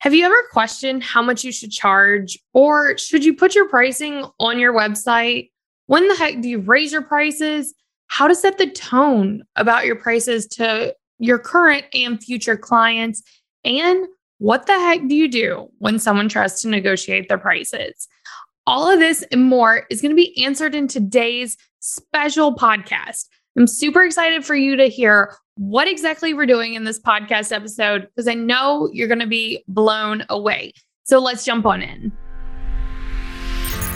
Have you ever questioned how much you should charge, or should you put your pricing on your website? When the heck do you raise your prices? How to set the tone about your prices to your current and future clients? And what the heck do you do when someone tries to negotiate their prices? All of this and more is going to be answered in today's special podcast. I'm super excited for you to hear what exactly we're doing in this podcast episode because I know you're going to be blown away. So let's jump on in.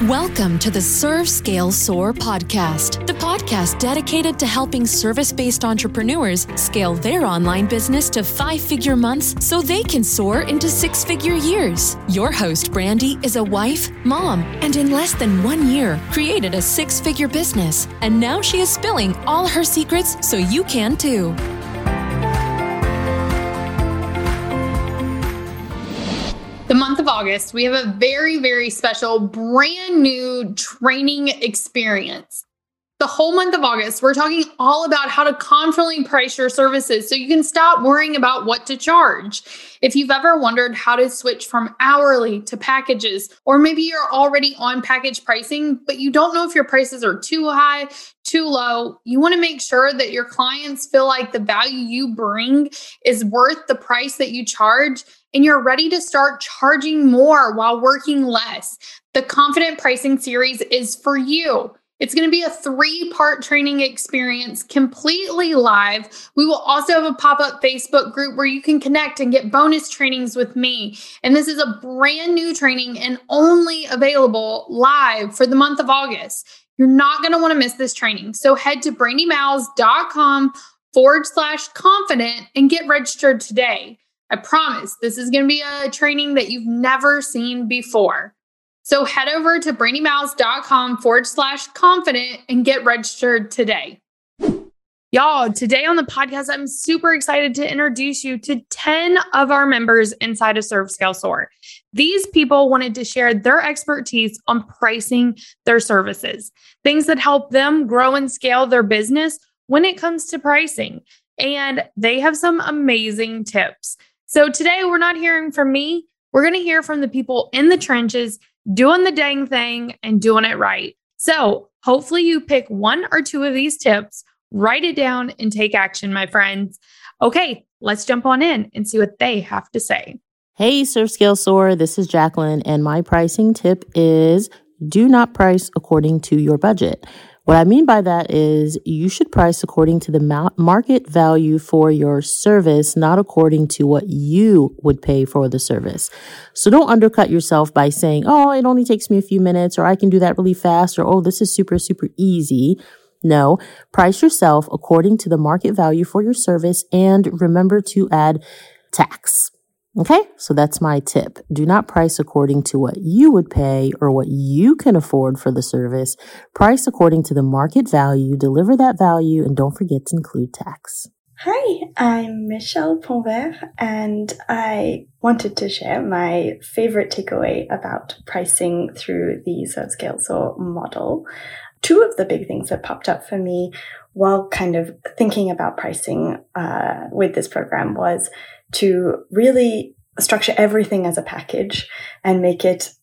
Welcome to the Serve Scale Soar podcast, the podcast dedicated to helping service based entrepreneurs scale their online business to five figure months so they can soar into six figure years. Your host, Brandy, is a wife, mom, and in less than one year, created a six figure business. And now she is spilling all her secrets so you can too. August, we have a very, very special brand new training experience. The whole month of August, we're talking all about how to confidently price your services so you can stop worrying about what to charge. If you've ever wondered how to switch from hourly to packages, or maybe you're already on package pricing, but you don't know if your prices are too high, too low, you want to make sure that your clients feel like the value you bring is worth the price that you charge and you're ready to start charging more while working less, the Confident Pricing Series is for you. It's going to be a three part training experience completely live. We will also have a pop up Facebook group where you can connect and get bonus trainings with me. And this is a brand new training and only available live for the month of August. You're not going to want to miss this training. So head to brandymiles.com forward slash confident and get registered today. I promise this is going to be a training that you've never seen before. So head over to brandymiles.com forward slash confident and get registered today. Y'all, today on the podcast, I'm super excited to introduce you to 10 of our members inside of Serve Scale Soar. These people wanted to share their expertise on pricing their services, things that help them grow and scale their business when it comes to pricing. And they have some amazing tips. So today we're not hearing from me. We're going to hear from the people in the trenches doing the dang thing and doing it right. So hopefully you pick one or two of these tips, write it down, and take action, my friends. Okay, let's jump on in and see what they have to say. Hey, Serve Scale Soar. This is Jacqueline, and my pricing tip is do not price according to your budget. What I mean by that is you should price according to the market value for your service, not according to what you would pay for the service. So don't undercut yourself by saying, oh, it only takes me a few minutes, or I can do that really fast, or oh, this is super, super easy. No, price yourself according to the market value for your service and remember to add tax. Okay, so that's my tip. Do not price according to what you would pay or what you can afford for the service. Price according to the market value, deliver that value, and don't forget to include tax. Hi, I'm Michelle Ponvert, and I wanted to share my favorite takeaway about pricing through the Serve Scale Soar model. Two of the big things that popped up for me while kind of thinking about pricing uh, with this program was to really structure everything as a package and make it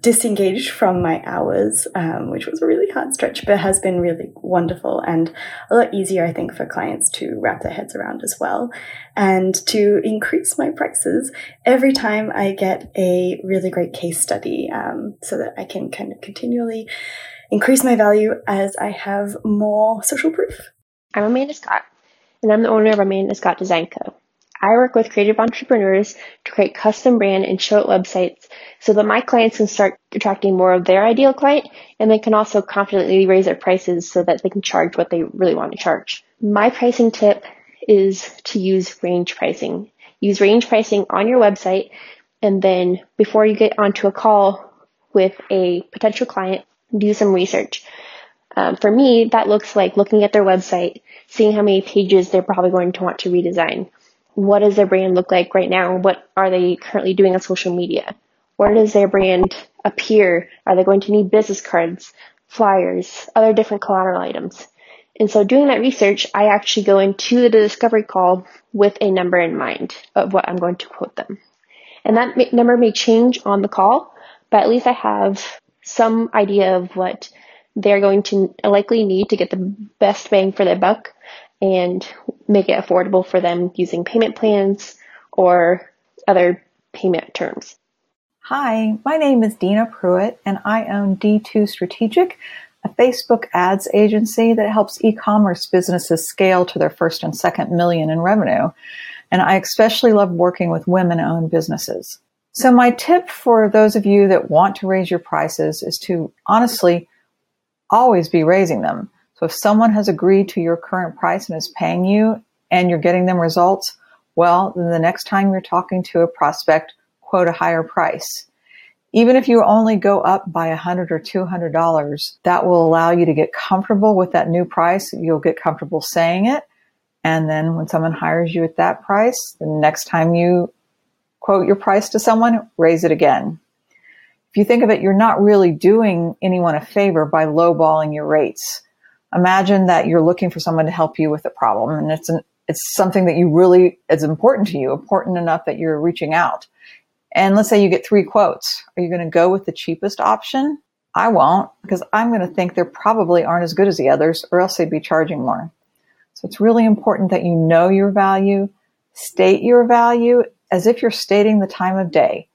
disengaged from my hours, um, which was a really hard stretch, but has been really wonderful and a lot easier, I think, for clients to wrap their heads around as well. And to increase my prices every time I get a really great case study um, so that I can kind of continually increase my value as I have more social proof. I'm Amanda Scott, and I'm the owner of Amanda Scott Design Co. I work with creative entrepreneurs to create custom brand and Showit websites so that my clients can start attracting more of their ideal client and they can also confidently raise their prices so that they can charge what they really want to charge. My pricing tip is to use range pricing. Use range pricing on your website and then before you get onto a call with a potential client, do some research. Um, for me, that looks like looking at their website, seeing how many pages they're probably going to want to redesign what does their brand look like right now? What are they currently doing on social media? Where does their brand appear? Are they going to need business cards, flyers, other different collateral items? And so doing that research, I actually go into the discovery call with a number in mind of what I'm going to quote them. And that number may change on the call, but at least I have some idea of what they're going to likely need to get the best bang for their buck and make it affordable for them using payment plans or other payment terms. Hi, my name is Dina Pruitt, and I own D2 Strategic, a Facebook ads agency that helps e-commerce businesses scale to their first and second million in revenue. And I especially love working with women-owned businesses. So my tip for those of you that want to raise your prices is to honestly always be raising them. So if someone has agreed to your current price and is paying you and you're getting them results, well, then the next time you're talking to a prospect, quote a higher price. Even if you only go up by a hundred or two hundred dollars, that will allow you to get comfortable with that new price. You'll get comfortable saying it. And then when someone hires you at that price, the next time you quote your price to someone, raise it again. If you think of it, you're not really doing anyone a favor by lowballing your rates. Imagine that you're looking for someone to help you with a problem and it's an, it's something that you really is important to you, important enough that you're reaching out. And let's say you get three quotes. Are you going to go with the cheapest option? I won't because I'm going to think they probably aren't as good as the others or else they'd be charging more. So it's really important that you know your value, state your value as if you're stating the time of day.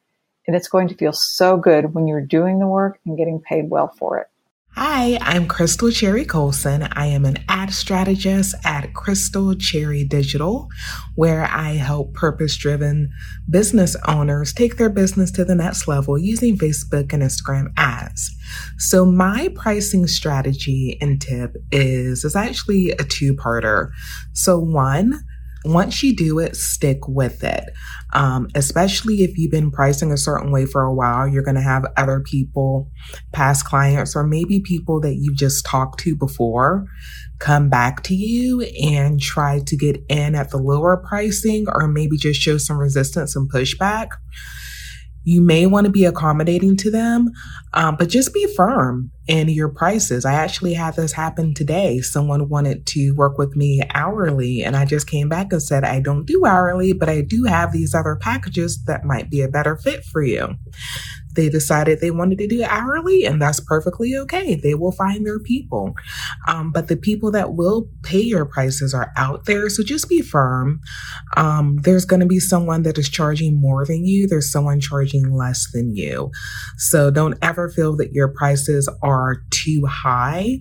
And it's going to feel so good when you're doing the work and getting paid well for it. Hi, I'm Crystal Cherry Colson. I am an ad strategist at Crystal Cherry Digital, where I help purpose driven business owners take their business to the next level using Facebook and Instagram ads. So my pricing strategy and tip is, is actually a two parter. So one, once you do it, stick with it. Um, especially if you've been pricing a certain way for a while, you're going to have other people, past clients, or maybe people that you've just talked to before come back to you and try to get in at the lower pricing or maybe just show some resistance and pushback you may want to be accommodating to them, um, but just be firm in your prices. I actually had this happen today. Someone wanted to work with me hourly, and I just came back and said, I don't do hourly, but I do have these other packages that might be a better fit for you they decided they wanted to do it hourly, and that's perfectly okay. They will find their people. Um, but the people that will pay your prices are out there. So just be firm. Um, there's going to be someone that is charging more than you, there's someone charging less than you. So don't ever feel that your prices are too high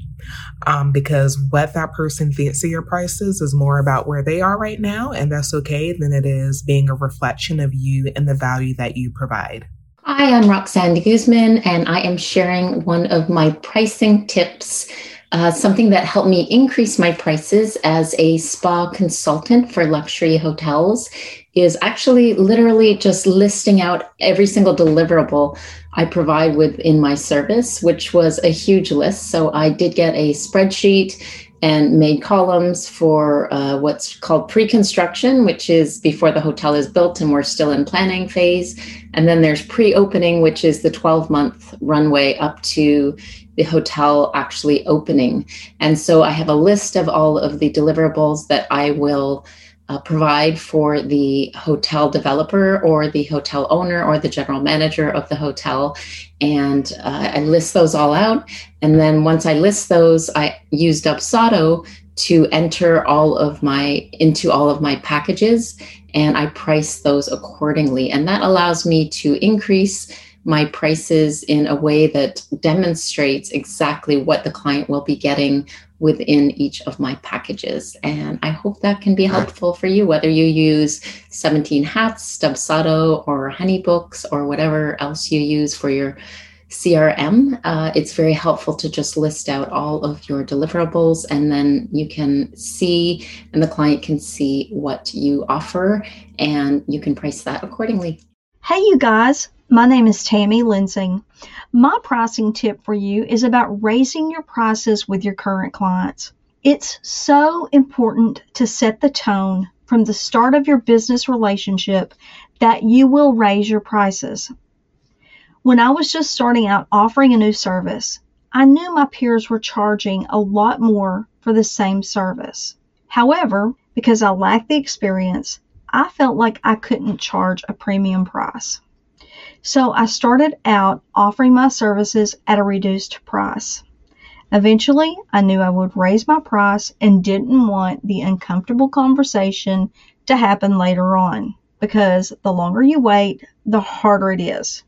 um, because what that person thinks of your prices is more about where they are right now, and that's okay, than it is being a reflection of you and the value that you provide. Hi, I'm Roxanne Guzman, and I am sharing one of my pricing tips, uh, something that helped me increase my prices as a spa consultant for luxury hotels. Is actually literally just listing out every single deliverable I provide within my service, which was a huge list. So I did get a spreadsheet and made columns for uh, what's called pre-construction, which is before the hotel is built and we're still in planning phase. And then there's pre-opening, which is the 12-month runway up to the hotel actually opening. And so I have a list of all of the deliverables that I will uh, provide for the hotel developer or the hotel owner or the general manager of the hotel. And uh, I list those all out. And then once I list those, I used Dubsado to enter all of my into all of my packages and I price those accordingly. And that allows me to increase my prices in a way that demonstrates exactly what the client will be getting within each of my packages. And I hope that can be helpful for you, whether you use 17 Hats, Dubsado, or Honeybooks, or whatever else you use for your CRM. Uh, it's very helpful to just list out all of your deliverables and then you can see, and the client can see what you offer, and you can price that accordingly. Hey, you guys. My name is Tammy Lensing. My pricing tip for you is about raising your prices with your current clients. It's so important to set the tone from the start of your business relationship that you will raise your prices. When I was just starting out offering a new service, I knew my peers were charging a lot more for the same service. However, because I lacked the experience, I felt like I couldn't charge a premium price. So I started out offering my services at a reduced price. Eventually, I knew I would raise my price and didn't want the uncomfortable conversation to happen later on because the longer you wait, the harder it is.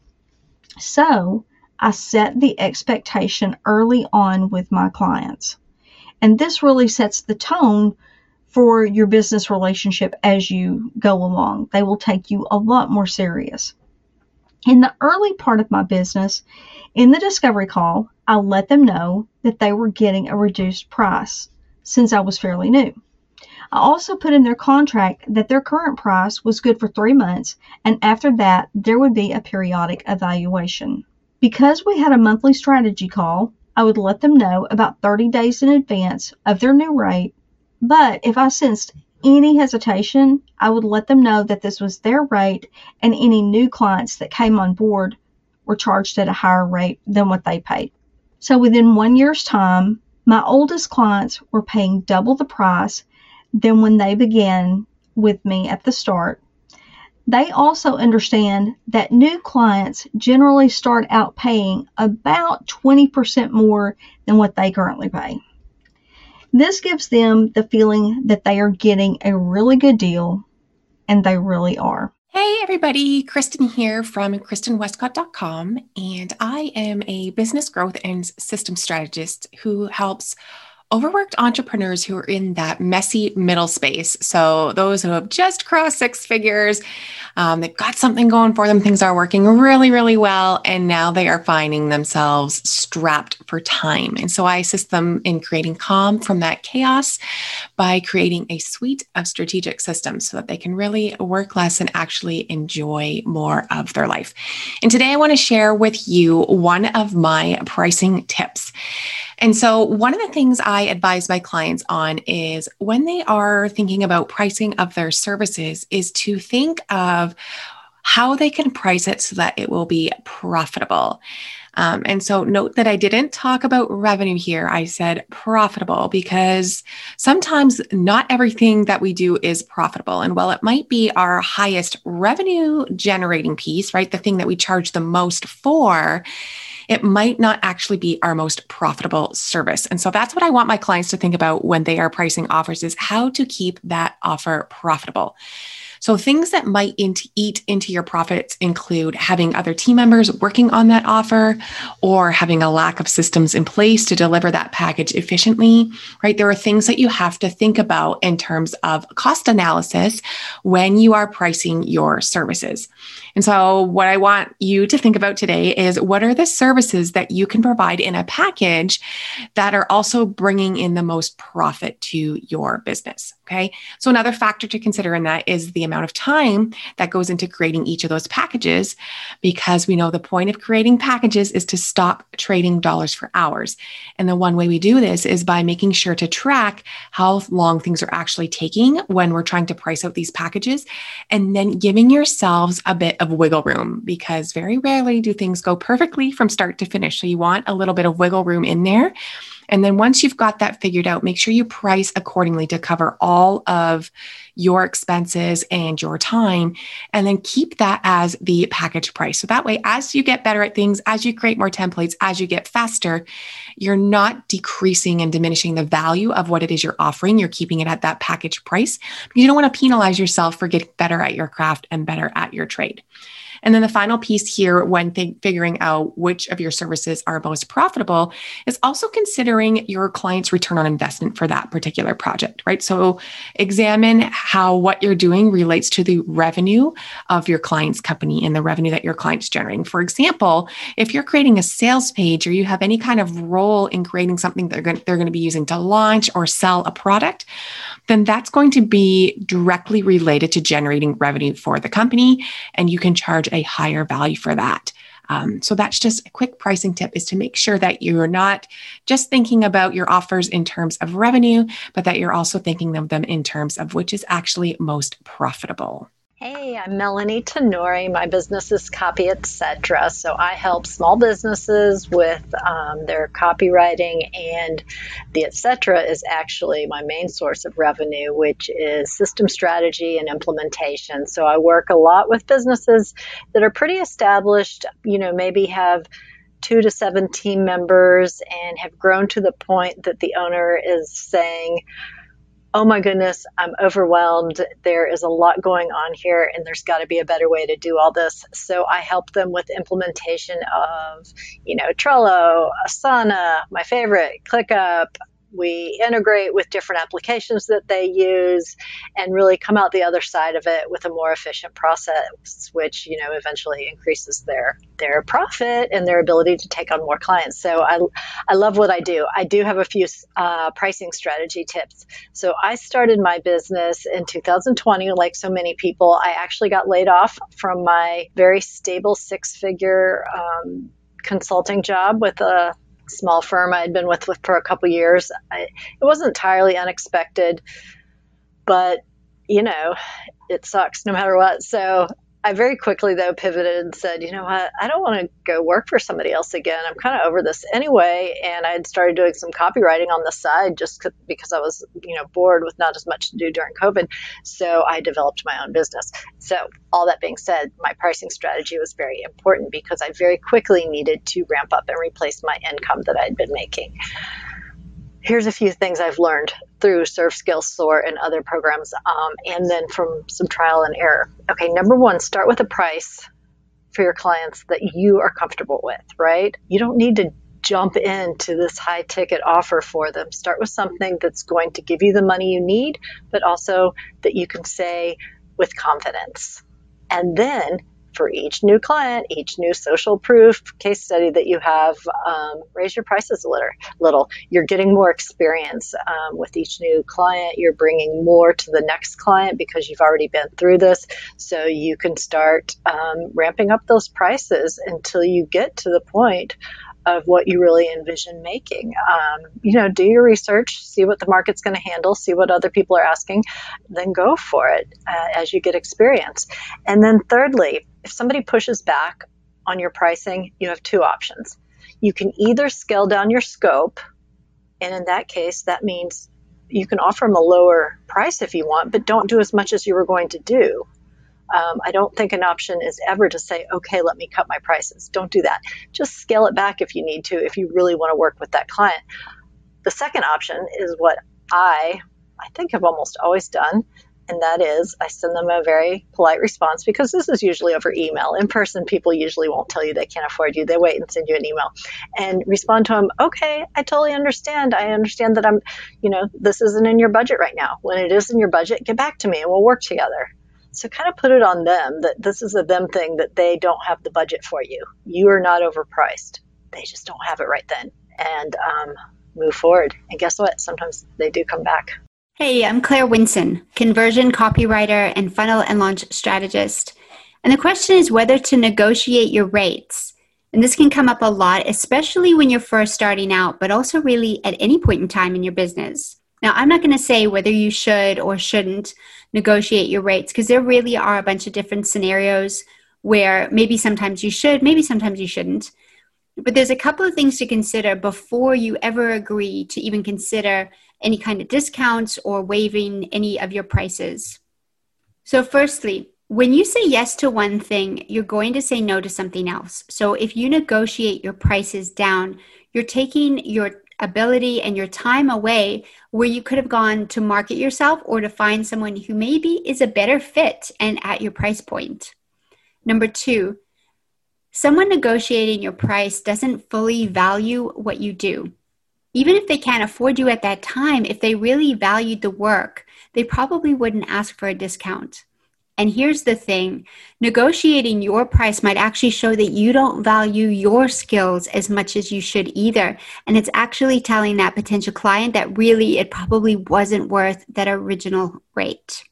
So, I set the expectation early on with my clients. And this really sets the tone for your business relationship as you go along. They will take you a lot more serious. In the early part of my business, in the discovery call, I let them know that they were getting a reduced price since I was fairly new. I also put in their contract that their current price was good for three months, and after that, there would be a periodic evaluation. Because we had a monthly strategy call, I would let them know about 30 days in advance of their new rate. But if I sensed any hesitation, I would let them know that this was their rate and any new clients that came on board were charged at a higher rate than what they paid. So within one year's time, my oldest clients were paying double the price than when they began with me at the start they also understand that new clients generally start out paying about 20% more than what they currently pay. This gives them the feeling that they are getting a really good deal, and they really are. Hey, everybody, Kristen here from KristenWestcott.com, and I am a business growth and system strategist who helps overworked entrepreneurs who are in that messy middle space. So, those who have just crossed six figures, um, they've got something going for them, things are working really, really well, and now they are finding themselves strapped for time. And so, I assist them in creating calm from that chaos by creating a suite of strategic systems so that they can really work less and actually enjoy more of their life. And today, I want to share with you one of my pricing tips. And so, one of the things I advise my clients on is when they are thinking about pricing of their services, is to think of how they can price it so that it will be profitable. Um, and so, note that I didn't talk about revenue here. I said profitable because sometimes not everything that we do is profitable. And while it might be our highest revenue generating piece, right, the thing that we charge the most for, it might not actually be our most profitable service. And so that's what I want my clients to think about when they are pricing offers is how to keep that offer profitable. So things that might eat into your profits include having other team members working on that offer or having a lack of systems in place to deliver that package efficiently, right? There are things that you have to think about in terms of cost analysis when you are pricing your services. And so what I want you to think about today is what are the services that you can provide in a package that are also bringing in the most profit to your business? Okay. So another factor to consider in that is the amount of time that goes into creating each of those packages, because we know the point of creating packages is to stop trading dollars for hours. And the one way we do this is by making sure to track how long things are actually taking when we're trying to price out these packages and then giving yourselves a bit of wiggle room because very rarely do things go perfectly from start to finish. So you want a little bit of wiggle room in there and then once you've got that figured out, make sure you price accordingly to cover all of your expenses and your time. And then keep that as the package price. So that way, as you get better at things, as you create more templates, as you get faster, you're not decreasing and diminishing the value of what it is you're offering. You're keeping it at that package price. You don't want to penalize yourself for getting better at your craft and better at your trade. And then the final piece here, when th- figuring out which of your services are most profitable, is also considering your client's return on investment for that particular project, right? So examine how what you're doing relates to the revenue of your client's company and the revenue that your client's generating. For example, if you're creating a sales page or you have any kind of role in creating something that they're going, they're going to be using to launch or sell a product, then that's going to be directly related to generating revenue for the company. And you can charge a higher value for that. Um, so that's just a quick pricing tip is to make sure that you're not just thinking about your offers in terms of revenue, but that you're also thinking of them in terms of which is actually most profitable. Hey, I'm Melanie Tenori. My business is Copy Etc. So I help small businesses with um, their copywriting, and the Etc. is actually my main source of revenue, which is system strategy and implementation. So I work a lot with businesses that are pretty established, you know, maybe have two to seven team members and have grown to the point that the owner is saying, oh my goodness, I'm overwhelmed. There is a lot going on here, and there's got to be a better way to do all this. So I help them with implementation of, you know, Trello, Asana, my favorite, ClickUp, we integrate with different applications that they use and really come out the other side of it with a more efficient process which you know eventually increases their their profit and their ability to take on more clients. So i, I love what i do. I do have a few uh, pricing strategy tips. So i started my business in 2020 like so many people i actually got laid off from my very stable six figure um, consulting job with a small firm I'd been with, with for a couple years. I, it wasn't entirely unexpected, but you know, it sucks no matter what. So I very quickly though pivoted and said, you know what, I don't want to go work for somebody else again. I'm kind of over this anyway, and I had started doing some copywriting on the side just because I was, you know, bored with not as much to do during COVID. So I developed my own business. So all that being said, my pricing strategy was very important because I very quickly needed to ramp up and replace my income that I'd been making here's a few things I've learned through Serve Scale Soar and other programs, um, and then from some trial and error. Okay, number one, start with a price for your clients that you are comfortable with, right? You don't need to jump into this high ticket offer for them. Start with something that's going to give you the money you need, but also that you can say with confidence. And then for each new client, each new social proof case study that you have, um, raise your prices a little, little. You're getting more experience um, with each new client. You're bringing more to the next client because you've already been through this. So you can start um, ramping up those prices until you get to the point of what you really envision making. Um, you know, do your research, see what the market's going to handle, see what other people are asking, then go for it uh, as you get experience. And then, thirdly, if somebody pushes back on your pricing, you have two options. You can either scale down your scope, and in that case, that means you can offer them a lower price if you want, but don't do as much as you were going to do. Um, I don't think an option is ever to say, okay, let me cut my prices. Don't do that. Just scale it back if you need to, if you really want to work with that client. The second option is what I, I think, have almost always done, and that is I send them a very polite response because this is usually over email. In person, people usually won't tell you they can't afford you. They wait and send you an email and respond to them, okay, I totally understand. I understand that I'm, you know, this isn't in your budget right now. When it is in your budget, get back to me and we'll work together. So kind of put it on them that this is a them thing that they don't have the budget for you. You are not overpriced. They just don't have it right then. And um, move forward. And guess what? Sometimes they do come back. Hey, I'm Claire Winson, conversion copywriter and funnel and launch strategist. And the question is whether to negotiate your rates. And this can come up a lot, especially when you're first starting out, but also really at any point in time in your business. Now, I'm not going to say whether you should or shouldn't negotiate your rates because there really are a bunch of different scenarios where maybe sometimes you should, maybe sometimes you shouldn't. But there's a couple of things to consider before you ever agree to even consider any kind of discounts or waiving any of your prices. So, firstly, when you say yes to one thing, you're going to say no to something else. So, if you negotiate your prices down, you're taking your ability and your time away where you could have gone to market yourself or to find someone who maybe is a better fit and at your price point. Number two, someone negotiating your price doesn't fully value what you do. Even if they can't afford you at that time, if they really valued the work, they probably wouldn't ask for a discount. And here's the thing negotiating your price might actually show that you don't value your skills as much as you should either. And it's actually telling that potential client that really it probably wasn't worth that original rate.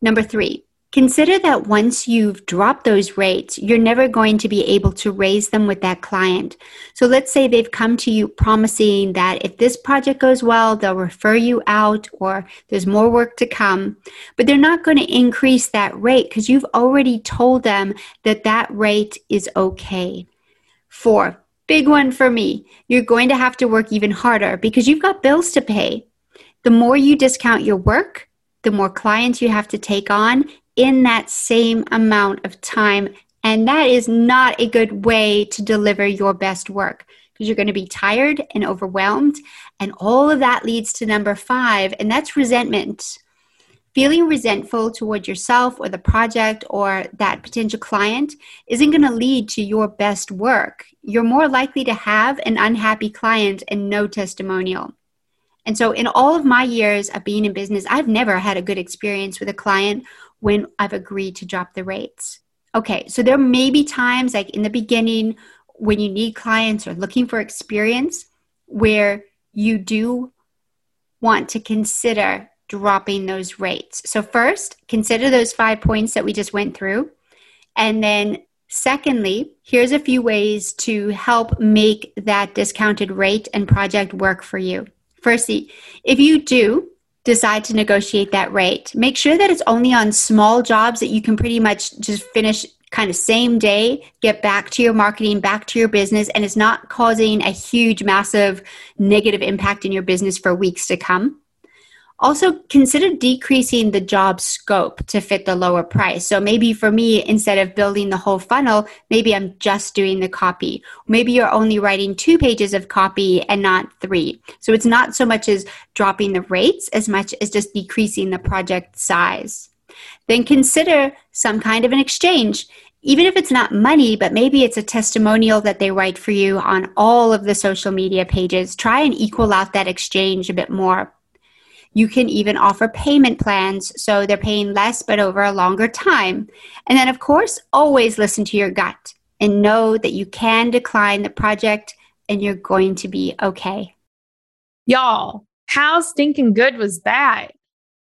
Number three, Consider that once you've dropped those rates, you're never going to be able to raise them with that client. So let's say they've come to you promising that if this project goes well, they'll refer you out or there's more work to come, but they're not going to increase that rate because you've already told them that that rate is okay. Four, big one for me, you're going to have to work even harder because you've got bills to pay. The more you discount your work, the more clients you have to take on in that same amount of time. And that is not a good way to deliver your best work because you're going to be tired and overwhelmed. And all of that leads to number five, and that's resentment. Feeling resentful toward yourself or the project or that potential client isn't going to lead to your best work. You're more likely to have an unhappy client and no testimonial. And so, in all of my years of being in business, I've never had a good experience with a client when I've agreed to drop the rates. Okay, so there may be times like in the beginning when you need clients or looking for experience where you do want to consider dropping those rates. So, first, consider those five points that we just went through. And then, secondly, here's a few ways to help make that discounted rate and project work for you. Firstly, if you do decide to negotiate that rate, make sure that it's only on small jobs that you can pretty much just finish kind of same day, get back to your marketing, back to your business, and it's not causing a huge, massive negative impact in your business for weeks to come. Also, consider decreasing the job scope to fit the lower price. So maybe for me, instead of building the whole funnel, maybe I'm just doing the copy. Maybe you're only writing two pages of copy and not three. So it's not so much as dropping the rates as much as just decreasing the project size. Then consider some kind of an exchange even if it's not money, but maybe it's a testimonial that they write for you on all of the social media pages, try and equal out that exchange a bit more. You can even offer payment plans so they're paying less but over a longer time. And then, of course, always listen to your gut and know that you can decline the project and you're going to be okay. Y'all, how stinking good was that?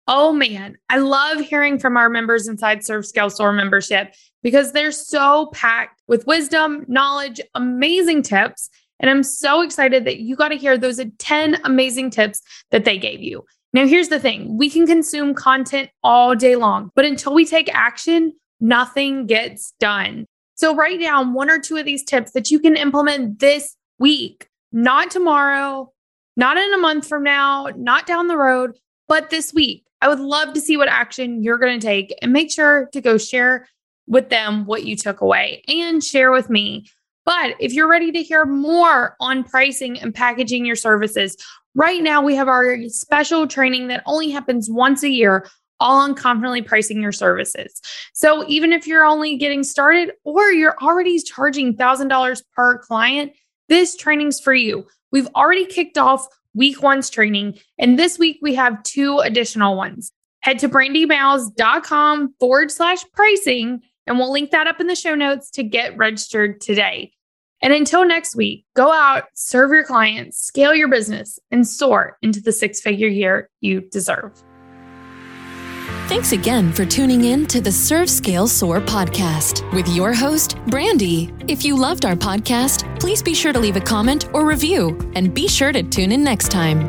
Oh man, I love hearing from our members inside Serve Scale Soar membership because they're so packed with wisdom, knowledge, amazing tips. And I'm so excited that you got to hear those 10 amazing tips that they gave you. Now, here's the thing we can consume content all day long, but until we take action, nothing gets done. So, write down one or two of these tips that you can implement this week, not tomorrow, not in a month from now, not down the road, but this week. I would love to see what action you're going to take and make sure to go share with them what you took away and share with me. But if you're ready to hear more on pricing and packaging your services, Right now, we have our special training that only happens once a year, all on confidently pricing your services. So even if you're only getting started or you're already charging $1,000 per client, this training's for you. We've already kicked off week one's training, and this week we have two additional ones. Head to brandymiles.com forward slash pricing, and we'll link that up in the show notes to get registered today. And until next week, go out, serve your clients, scale your business, and soar into the six figure year you deserve. Thanks again for tuning in to the Serve Scale Soar podcast with your host, Brandy. If you loved our podcast, please be sure to leave a comment or review and be sure to tune in next time.